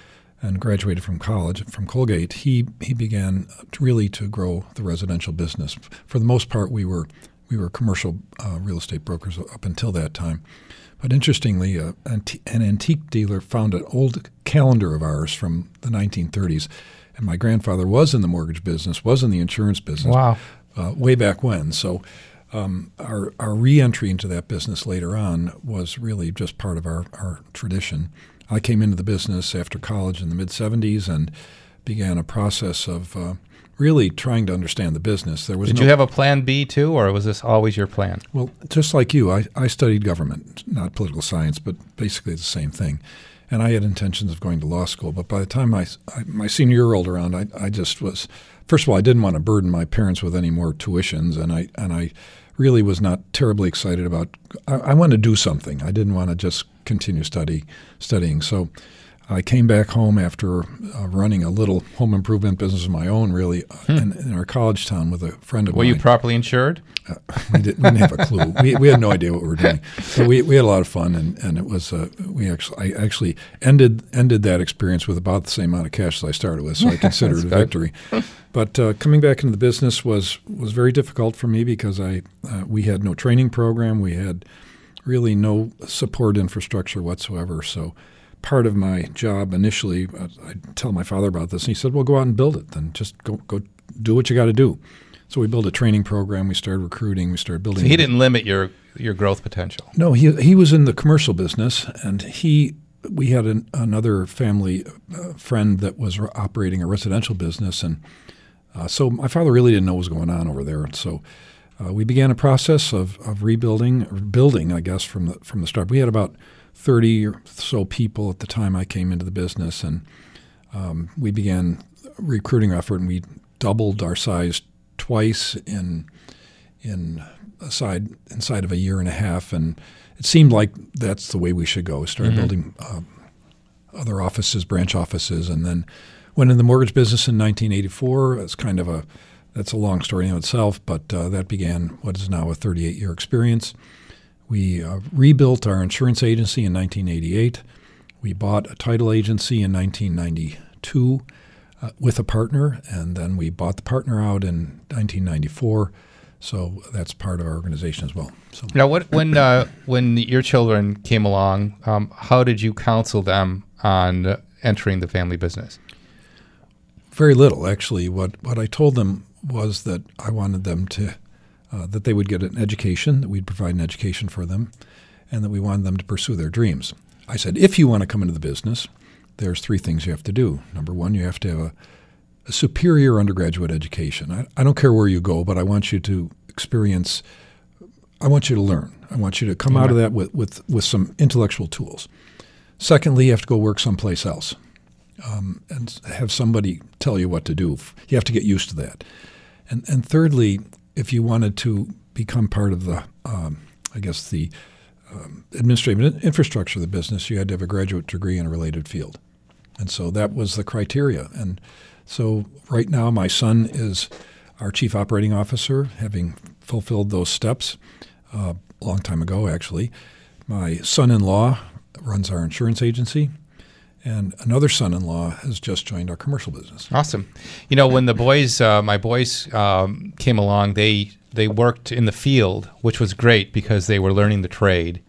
and graduated from college from Colgate, he he began to really to grow the residential business. For the most part, we were we were commercial uh, real estate brokers up until that time. But interestingly, uh, anti- an antique dealer found an old calendar of ours from the 1930s, and my grandfather was in the mortgage business, was in the insurance business, Wow. uh, way back when. So um, our our reentry into that business later on was really just part of our, our tradition. I came into the business after college in the mid 70s and began a process of uh, really trying to understand the business. There was Did no, you have a plan B too, or was this always your plan? well, just like you, I, I studied government, not political science, but basically the same thing. And I had intentions of going to law school. But by the time I, I, my senior year rolled around, I, I just was, first of all, I didn't want to burden my parents with any more tuitions. And I, and I really was not terribly excited about, I, I wanted to do something. I didn't want to just continue study, studying. So I came back home after uh, running a little home improvement business of my own, really, uh, in, in our college town with a friend of Hmm. Were mine. you properly insured? Uh, we, didn't, we didn't have a clue. We, we had no idea what we were doing. But we, we had a lot of fun, and, and it was uh, we actually I actually ended ended that experience with about the same amount of cash as I started with, so I consider it a good. victory. But uh, coming back into the business was was very difficult for me because I uh, we had no training program, we had really no support infrastructure whatsoever. So part of my job initially, uh, I tell my father about this, and he said, "Well, go out and build it. Then just go go do what you got to do." So we built a training program. We started recruiting. We started building. So he didn't limit your your growth potential. No, he he was in the commercial business, and he we had an, another family uh, friend that was operating a residential business, and uh, so my father really didn't know what was going on over there, and so. Uh, we began a process of, of rebuilding, or building, I guess, from the from the start. We had about thirty or so people at the time I came into the business, and um, we began a recruiting effort, and we doubled our size twice in in aside inside of a year and a half, and it seemed like that's the way we should go. We started Mhm. building uh, other offices, branch offices, and then went in the mortgage business in 1984. It's kind of a that's a long story in itself, but uh, that began what is now a 38 year experience. We uh, rebuilt our insurance agency in 1988. We bought a title agency in 1992 uh, with a partner, and then we bought the partner out in 1994. So that's part of our organization as well. So Now, what, when uh, when your children came along, um, how did you counsel them on entering the family business? very little actually. What what I told them was that I wanted them to uh, that they would get an education, that we'd provide an education for them, and that we wanted them to pursue their dreams. I said, if you want to come into the business, there's three things you have to do. Number one, you have to have a, a superior undergraduate education. I, I don't care where you go, but I want you to experience. I want you to learn. I want you to come out of that with, with, with some intellectual tools. Secondly, you have to go work someplace else um, and have somebody tell you what to do. You have to get used to that. And, and thirdly, if you wanted to become part of the, um, I guess, the um, administrative infrastructure of the business, you had to have a graduate degree in a related field. And so that was the criteria. And so right now, my son is our chief operating officer, having fulfilled those steps uh, a long time ago, actually. My son in law runs our insurance agency and another son-in-law has just joined our commercial business. Awesome. You know, when the boys, uh, my boys um, came along, they they worked in the field, which was great because they were learning the trade.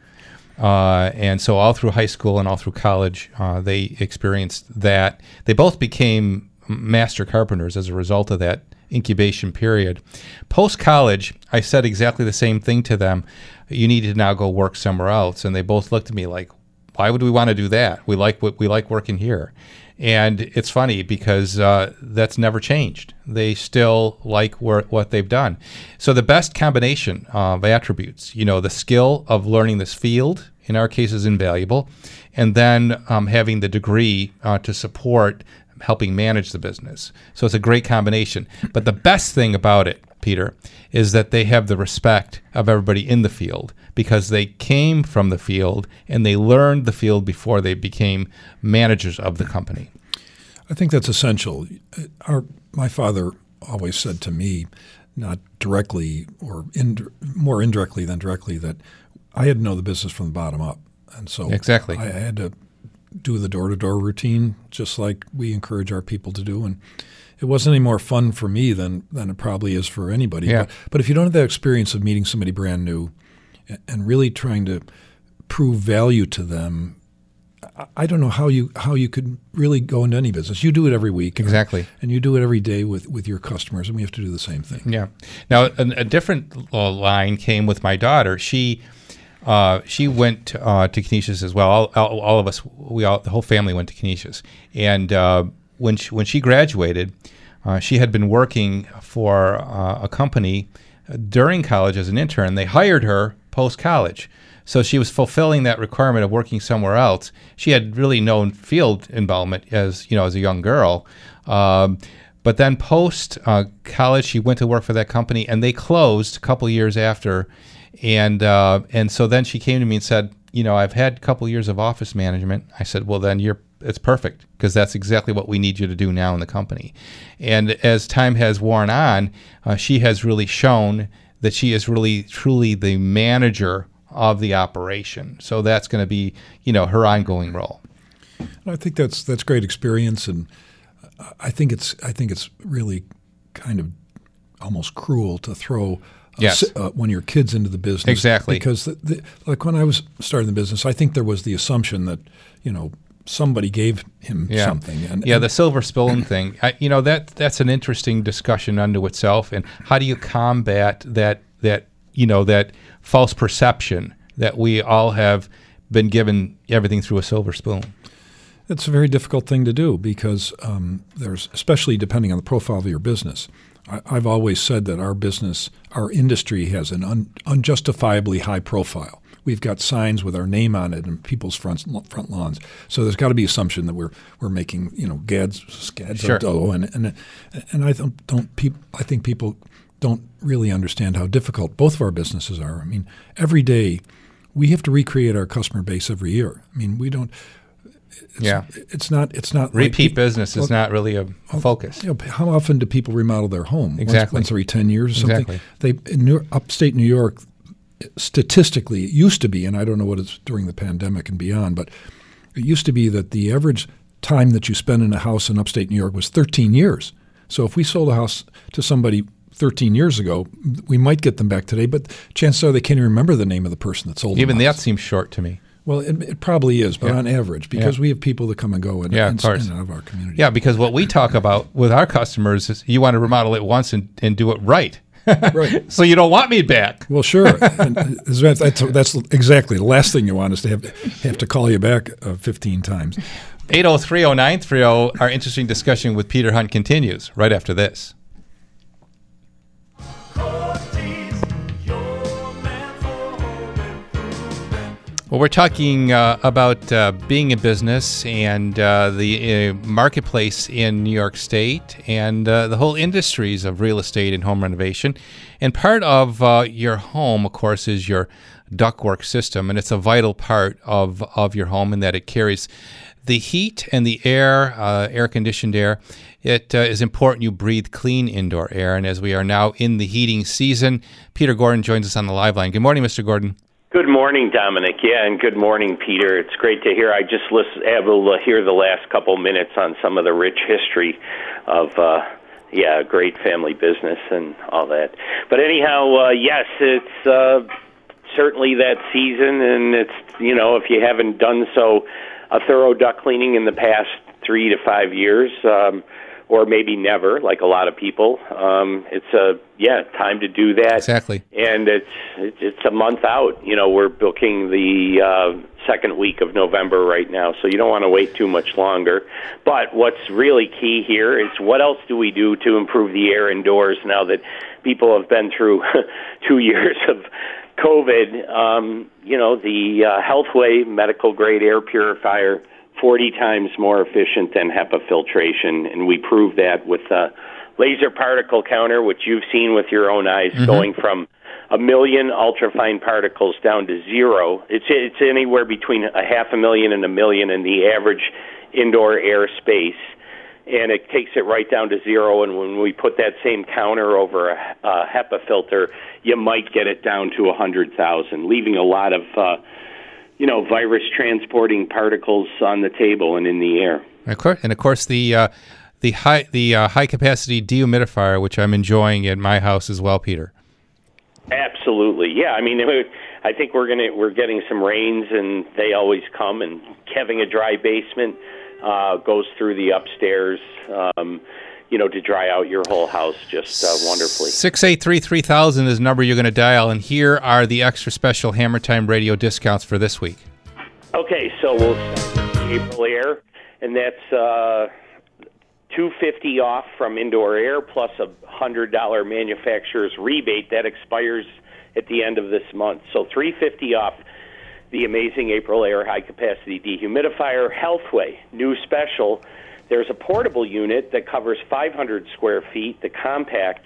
Uh, and so all through high school and all through college, uh, they experienced that. They both became master carpenters as a result of that incubation period. Post college, I said exactly the same thing to them. You need to now go work somewhere else. And they both looked at me like, why would we want to do that? We like what we like working here. And it's funny because uh, that's never changed. They still like wor- what they've done. So the best combination of attributes, you know, the skill of learning this field, in our case, is invaluable, and then um, having the degree uh, to support helping manage the business. So it's a great combination. But the best thing about it, Peter, is that they have the respect of everybody in the field because they came from the field and they learned the field before they became managers of the company. I think that's essential. Our, my father always said to me, not directly or more indirectly than directly, that I had to know the business from the bottom up. And so Exactly. I had to do the door to door routine just like we encourage our people to do. And it wasn't any more fun for me than, than it probably is for anybody. Yeah. But, but if you don't have that experience of meeting somebody brand new and really trying to prove value to them, I- I don't know how you how you could really go into any business. You do it every week, Exactly. and you do it every day with, with your customers, and we have to do the same thing. Yeah. Now, a, a different line came with my daughter. She uh, she went uh, to Canisius as well. All, all, all of us, we all, the whole family went to Canisius. And uh, when she, when she graduated, uh, she had been working for uh, a company during college as an intern. They hired her post college. So she was fulfilling that requirement of working somewhere else. She had really no field involvement as you know as a young girl. Um, but then post uh, college, she went to work for that company, and they closed a couple years after. And uh, and so then she came to me and said, you know, I've had a couple years of office management. I said, well, then you're it's perfect because that's exactly what we need you to do now in the company. And as time has worn on, uh, she has really shown that she is really truly the manager of the operation. So that's going to be, you know, her ongoing role. I think that's that's great experience, and I think it's I think it's really kind of almost cruel to throw. Yes. uh, one of your kids into the business Exactly. because the, the, like when I was starting the business, I think there was the assumption that you know somebody gave him yeah. something. And, yeah, and the silver spoon thing. I, you know that that's an interesting discussion unto itself. And how do you combat that that you know that false perception that we all have been given everything through a silver spoon? It's a very difficult thing to do because um, there's, especially depending on the profile of your business. I, I've always said that our business, our industry has an un, unjustifiably high profile. We've got signs with our name on it in people's front front lawns. So there's got to be assumption that we're we're making you know gads scads Sure. of dough and and and I don't don't peop, I think people don't really understand how difficult both of our businesses are. I mean, every day we have to recreate our customer base every year. I mean, we don't It's, Yeah. it's not. It's not Repeat peop- business is not really a focus. You know, how often do people remodel their home? Once- Exactly. Once, every ten years or something. Exactly. They in New, upstate New York, statistically, it used to be, and I don't know what it's during the pandemic and beyond, but it used to be that the average time that you spend in a house in upstate New York was 13 years. So if we sold a house to somebody 13 years ago, we might get them back today, but chances are they can't even remember the name of the person that sold. Even that seems short to me. Well, it, it probably is, but Yeah. on average, because Yeah. we have people that come and go in, Yeah, in, in and out of our community. Yeah, because what we talk about with our customers is you want to remodel it once and, and do it right. Right. So you don't want me back. Well, sure. that's, that's exactly the last thing you want is to have have to call you back uh, 15 times. 8030930, our interesting discussion with Peter Hunt continues right after this. Well, we're talking uh, about uh, being in business and uh, the uh, marketplace in New York State and uh, the whole industries of real estate and home renovation. And part of uh, your home, of course, is your ductwork system, and it's a vital part of, of your home in that it carries the heat and the air, air conditioned air. It is important you breathe clean indoor air. And as we are now in the heating season, Peter Gordon joins us on the live line. Good morning, Mr. Gordon. Good morning, Domenic. Yeah, and good morning, Peter. It's great to hear. I just listen, able to hear the last couple minutes on some of the rich history of, uh, yeah, great family business and all that. But anyhow, uh, yes, it's uh, certainly that season, and it's you know if you haven't done so, a thorough duct cleaning in the past three to five years. Um, or maybe never, like a lot of people. Um, it's a yeah time to do that. Exactly. And it's it's a month out. You know, we're booking the uh, second week of November right now, so you don't want to wait too much longer. But what's really key here is what else do we do to improve the air indoors now that people have been through two years of COVID? Um, you know, the uh, Healthway medical grade air purifier. 40 times more efficient than HEPA filtration, and we prove that with a laser particle counter, which you've seen with your own eyes, Mhm. going from a million ultrafine particles down to zero. It's it's anywhere between a half a million and a million in the average indoor air space, and it takes it right down to zero. And when we put that same counter over a, a HEPA filter, you might get it down to a hundred thousand, leaving a lot of uh, you know virus transporting particles on the table and in the air. Of course, and of course the uh, the high the uh, high capacity dehumidifier, which I'm enjoying at my house as well, Peter. Absolutely, yeah. I mean, I think we're gonna we're getting some rains, and they always come. And having a dry basement uh, goes through the upstairs, um, you know, to dry out your whole house just uh, wonderfully. Six eight three three thousand is the number you're going to dial, and here are the extra special Hammer Time Radio discounts for this week. Okay, so we'll start with Aprilaire, and that's uh, two fifty off from indoor air plus a hundred dollar manufacturer's rebate that expires at the end of this month. So three fifty off the amazing Aprilaire high capacity dehumidifier. Healthway new special. There's a portable unit that covers 500 square feet, the compact,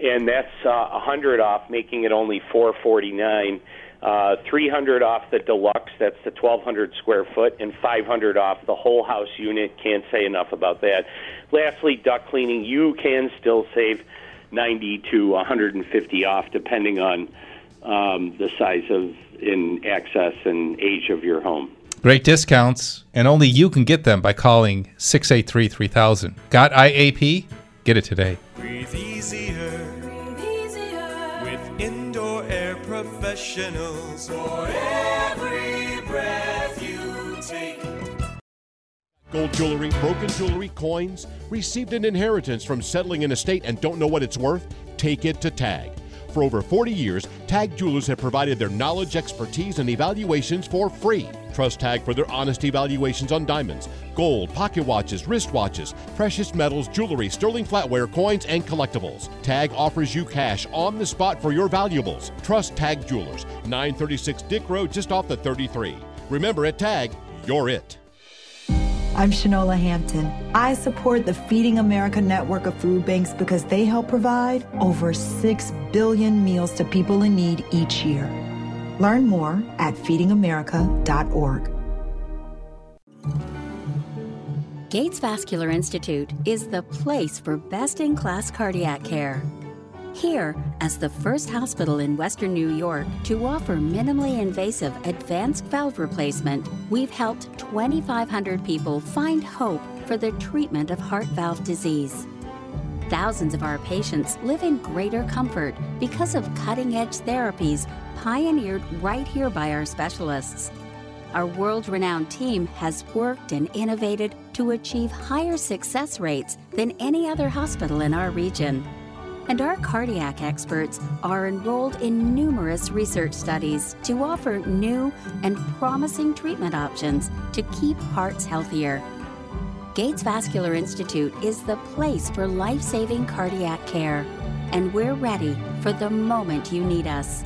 and that's uh, 100 off, making it only 449. Uh, 300 off the deluxe, that's the 1200 square foot, and 500 off the whole house unit. Can't say enough about that. Lastly, duct cleaning, you can still save 90 to 150 off, depending on um, the size of in access and age of your home. Great discounts, and only you can get them by calling 683 3000. Got IAP? Get it today. Breathe easier. With indoor air professionals. For every breath you take. Gold jewelry, broken jewelry, coins, received an inheritance from settling an estate and don't know what it's worth? Take it to TAG. For over 40 years, TAG Jewelers have provided their knowledge, expertise, and evaluations for free. Trust TAG for their honest evaluations on diamonds, gold, pocket watches, wristwatches, precious metals, jewelry, sterling flatware, coins, and collectibles. TAG offers you cash on the spot for your valuables. Trust TAG Jewelers, 936 Dick Road, just off the 33. Remember, at TAG, you're it. I'm Shanola Hampton. I support the Feeding America network of food banks because they help provide over 6 billion meals to people in need each year. Learn more at feedingamerica.org. Gates Vascular Institute is the place for best in class cardiac care. Here, as the first hospital in Western New York to offer minimally invasive advanced valve replacement, we've helped 2,500 people find hope for the treatment of heart valve disease. Thousands of our patients live in greater comfort because of cutting edge therapies pioneered right here by our specialists. Our world renowned team has worked and innovated to achieve higher success rates than any other hospital in our region. And our cardiac experts are enrolled in numerous research studies to offer new and promising treatment options to keep hearts healthier. Gates Vascular Institute is the place for life saving cardiac care, and we're ready for the moment you need us.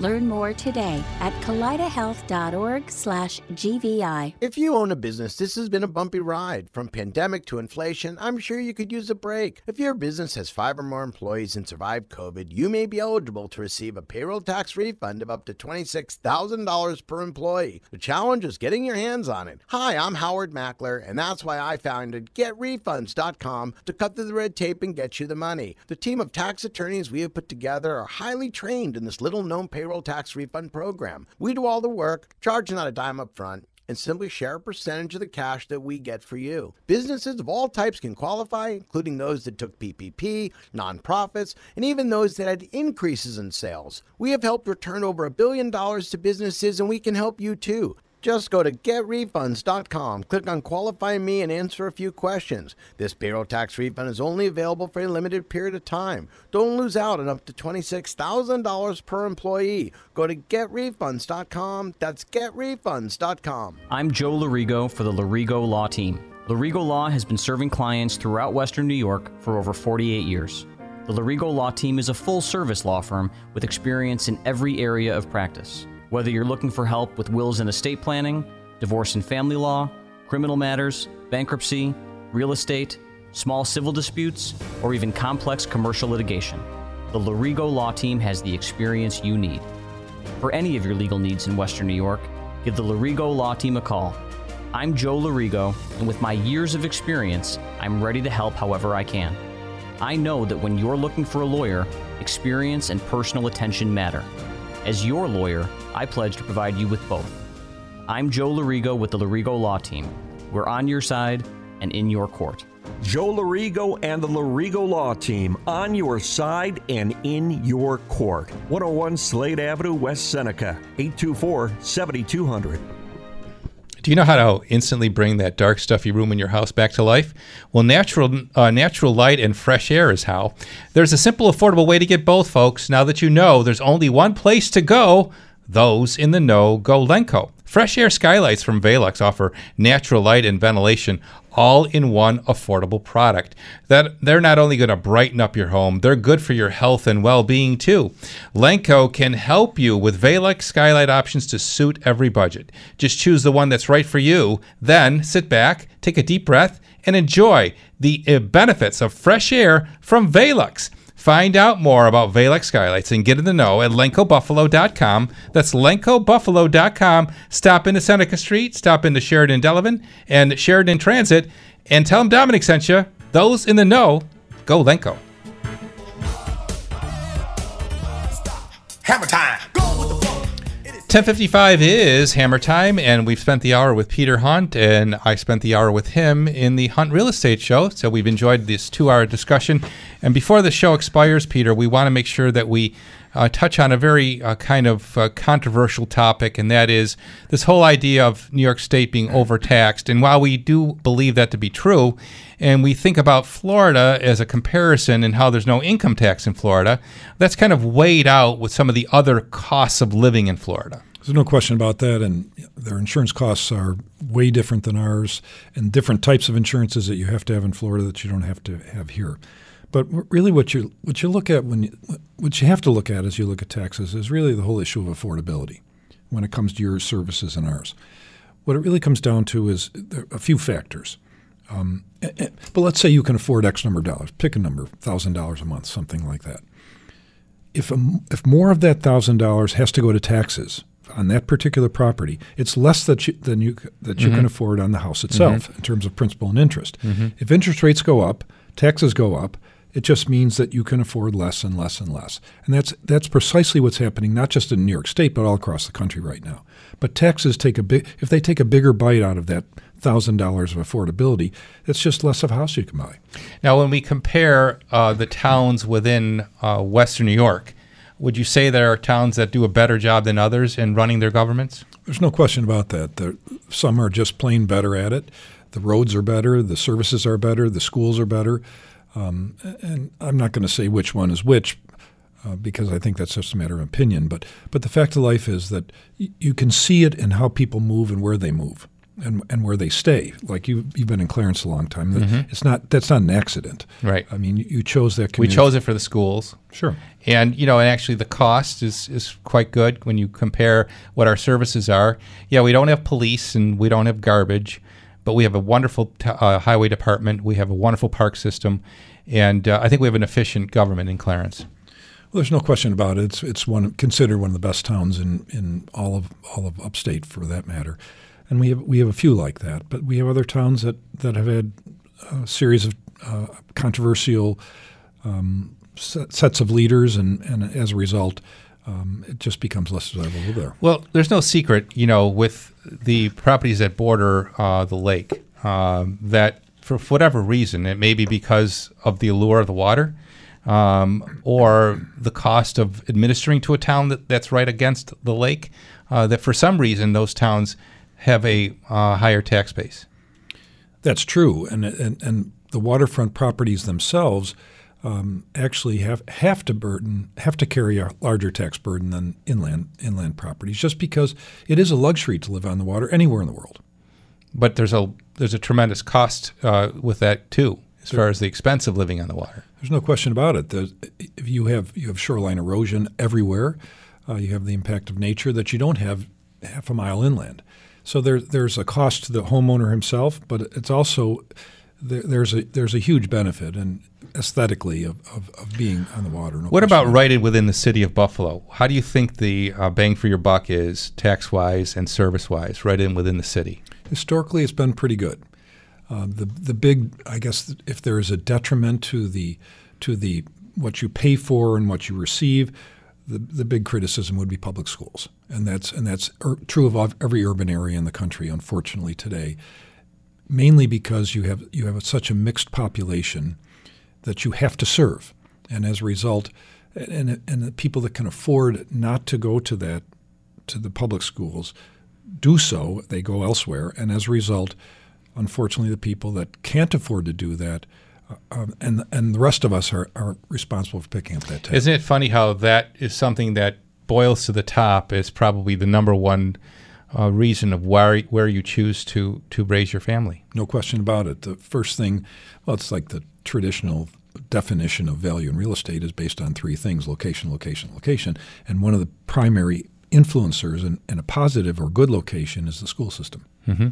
Learn more today at kaleidahealth.org/gvi. If you own a business, this has been a bumpy ride. From pandemic to inflation, I'm sure you could use a break. If your business has five or more employees and survived COVID, you may be eligible to receive a payroll tax refund of up to $26,000 per employee. The challenge is getting your hands on it. Hi, I'm Howard Mackler, and that's why I founded GetRefunds.com to cut through the red tape and get you the money. The team of tax attorneys we have put together are highly trained in this little known payroll tax refund program. We do all the work, charge not a dime up front, and simply share a percentage of the cash that we get for you. Businesses of all types can qualify, including those that took PPP, nonprofits, and even those that had increases in sales. We have helped return over a billion dollars to businesses, and we can help you too. Just go to getrefunds.com, click on Qualify Me, and answer a few questions. This payroll tax refund is only available for a limited period of time. Don't lose out on up to $26,000 per employee. Go to getrefunds.com. That's getrefunds.com. I'm Joe Lorigo for the Lorigo Law Team. Lorigo Law has been serving clients throughout Western New York for over 48 years. The Lorigo Law Team is a full service law firm with experience in every area of practice. Whether you're looking for help with wills and estate planning, divorce and family law, criminal matters, bankruptcy, real estate, small civil disputes, or even complex commercial litigation, the Lorigo Law Team has the experience you need. For any of your legal needs in Western New York, give the Lorigo Law Team a call. I'm Joe Lorigo, and with my years of experience, I'm ready to help however I can. I know that when you're looking for a lawyer, experience and personal attention matter. As your lawyer, I pledge to provide you with both. I'm Joe Lorigo with the Lorigo Law Team. We're on your side and in your court. Joe Lorigo and the Lorigo Law Team on your side and in your court. 101 Slade Avenue, West Seneca, 824 7200. Do you know how to instantly bring that dark, stuffy room in your house back to life? Well, natural, uh, natural light and fresh air is how. There's a simple, affordable way to get both, folks. Now that you know, there's only one place to go. Those in the know go Lenco. Fresh air skylights from Velux offer natural light and ventilation all in one affordable product. That they're not only going to brighten up your home, they're good for your health and well-being too. Lenco can help you with Velux skylight options to suit every budget. Just choose the one that's right for you, then sit back, take a deep breath and enjoy the uh, benefits of fresh air from Velux. Find out more about Velux skylights and get in the know at lencobuffalo.com. That's lencobuffalo.com. Stop into Seneca Street, stop into Sheridan Delavan and Sheridan Transit, and tell them Domenic sent you. Those in the know, go Lenco. Hammer time. 1055 is Hammer Time, and we've spent the hour with Peter Hunt, and I spent the hour with him in the Hunt Real Estate Show. So we've enjoyed this two hour discussion. And before the show expires, Peter, we want to make sure that we uh, touch on a very uh, kind of uh, controversial topic, and that is this whole idea of New York State being overtaxed. And while we do believe that to be true, and we think about Florida as a comparison and how there's no income tax in Florida, that's kind of weighed out with some of the other costs of living in Florida. There's no question about that, and their insurance costs are way different than ours, and different types of insurances that you have to have in Florida that you don't have to have here. But really, what you what you look at when you, what you have to look at as you look at taxes is really the whole issue of affordability when it comes to your services and ours. What it really comes down to is a few factors. Um, but let's say you can afford X number of dollars. Pick a number, thousand dollars a month, something like that. If a, if more of that thousand dollars has to go to taxes, on that particular property, it's less that you, than you that you Mhm. can afford on the house itself Mhm. in terms of principal and interest. Mhm. If interest rates go up, taxes go up. It just means that you can afford less and less and less, and that's that's precisely what's happening not just in New York State but all across the country right now. But taxes take a big if they take a bigger bite out of that thousand dollars of affordability, it's just less of a house you can buy. Now, when we compare uh, the towns within uh, Western New York, would you say there are towns that do a better job than others in running their governments? There's no question about that. There, some are just plain better at it. The roads are better, the services are better, the schools are better. Um, and I'm not going to say which one is which uh, because I think that's just a matter of opinion. But, but the fact of life is that y- you can see it in how people move and where they move. And, and where they stay, like you, you've been in Clarence a long time. Mhm. It's not that's not an accident, Right. I mean, you, chose that. We chose it for the schools. Sure. And you know, and actually the cost is is quite good when you compare what our services are. Yeah, we don't have police and we don't have garbage, but we have a wonderful t- uh, highway department. We have a wonderful park system, and uh, I think we have an efficient government in Clarence. Well, there's no question about it. It's it's one considered one of the best towns in, in all of all of upstate for that matter, and we have we have a few like that. But we have other towns that, that have had a series of uh, controversial um, sets of leaders, and, and as a result, um, it just becomes less desirable there. Well, there's no secret, you know, with the properties that border uh, the lake, um, that for whatever reason, it may be because of the allure of the water, um, or the cost of administering to a town that, that's right against the lake, uh, that for some reason those towns have a uh, higher tax base. That's true, and and, and the waterfront properties themselves um, actually have have to burden have to carry a larger tax burden than inland inland properties, just because it is a luxury to live on the water anywhere in the world. But there's a there's a tremendous cost uh, with that too, as far as the expense of living on the water. There's no question about it. There's, if you have you have shoreline erosion everywhere, uh, you have the impact of nature that you don't have half a mile inland. So there, there's a cost to the homeowner himself, but it's also there, there's a there's a huge benefit and aesthetically of, of, of being on the water. No What about right within the city of Buffalo? How do you think the uh, bang for your buck is tax wise and service wise, right in within the city? Historically, it's been pretty good. Uh, the the big, I guess, if there is a detriment to the to the what you pay for and what you receive, the the big criticism would be public schools, and that's and that's ur- true of every urban area in the country, unfortunately today. Mainly because you have you have such a mixed population that you have to serve, and as a result, and and the people that can afford not to go to that to the public schools do so, they go elsewhere, and as a result, unfortunately, the people that can't afford to do that, uh, um, and and the rest of us are, are responsible for picking up that tab. Isn't it funny how that is something that boils to the top is probably the number one uh, reason of where where you choose to to raise your family? No question about it. The first thing, well, it's like the traditional definition of value in real estate is based on three things: location, location, location, and one of the primary influencers in, in a positive or good location is the school system. hmm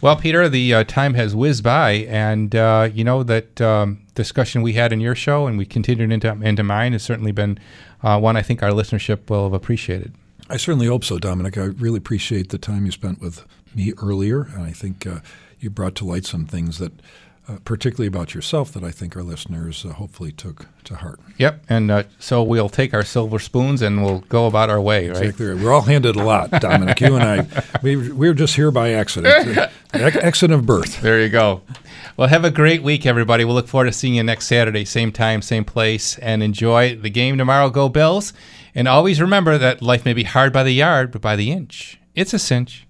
Well, Peter, the uh, time has whizzed by, and uh, you know that um, discussion we had in your show, and we continued into into mine, has certainly been uh, one I think our listenership will have appreciated. I certainly hope so, Domenic. I really appreciate the time you spent with me earlier, and I think uh, you brought to light some things that, uh, particularly about yourself, that I think our listeners uh, hopefully took to heart. Yep, and uh, so we'll take our silver spoons and we'll go about our way, right? Exactly right. We're all handed a lot, Domenic. you and I, we, we were just here by accident. Accident of birth. There you go. Well, have a great week, everybody. We'll look forward to seeing you next Saturday, same time, same place, and enjoy the game tomorrow. Go Bills. And always remember that life may be hard by the yard, but by the inch, it's a cinch.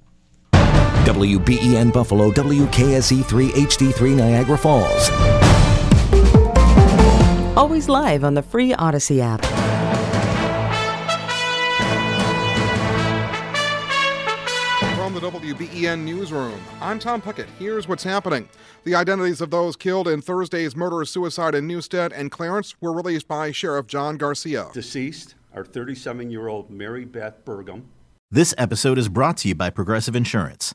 WBEN Buffalo, WKSE3 HD3 Niagara Falls. Always live on the free Audacy app. From the WBEN Newsroom, I'm Tom Puckett. Here's what's happening. The identities of those killed in Thursday's murder suicide in Newstead and Clarence were released by Sheriff John Garcia. Deceased are 37 year old Mary Beth Burgum. This episode is brought to you by Progressive Insurance.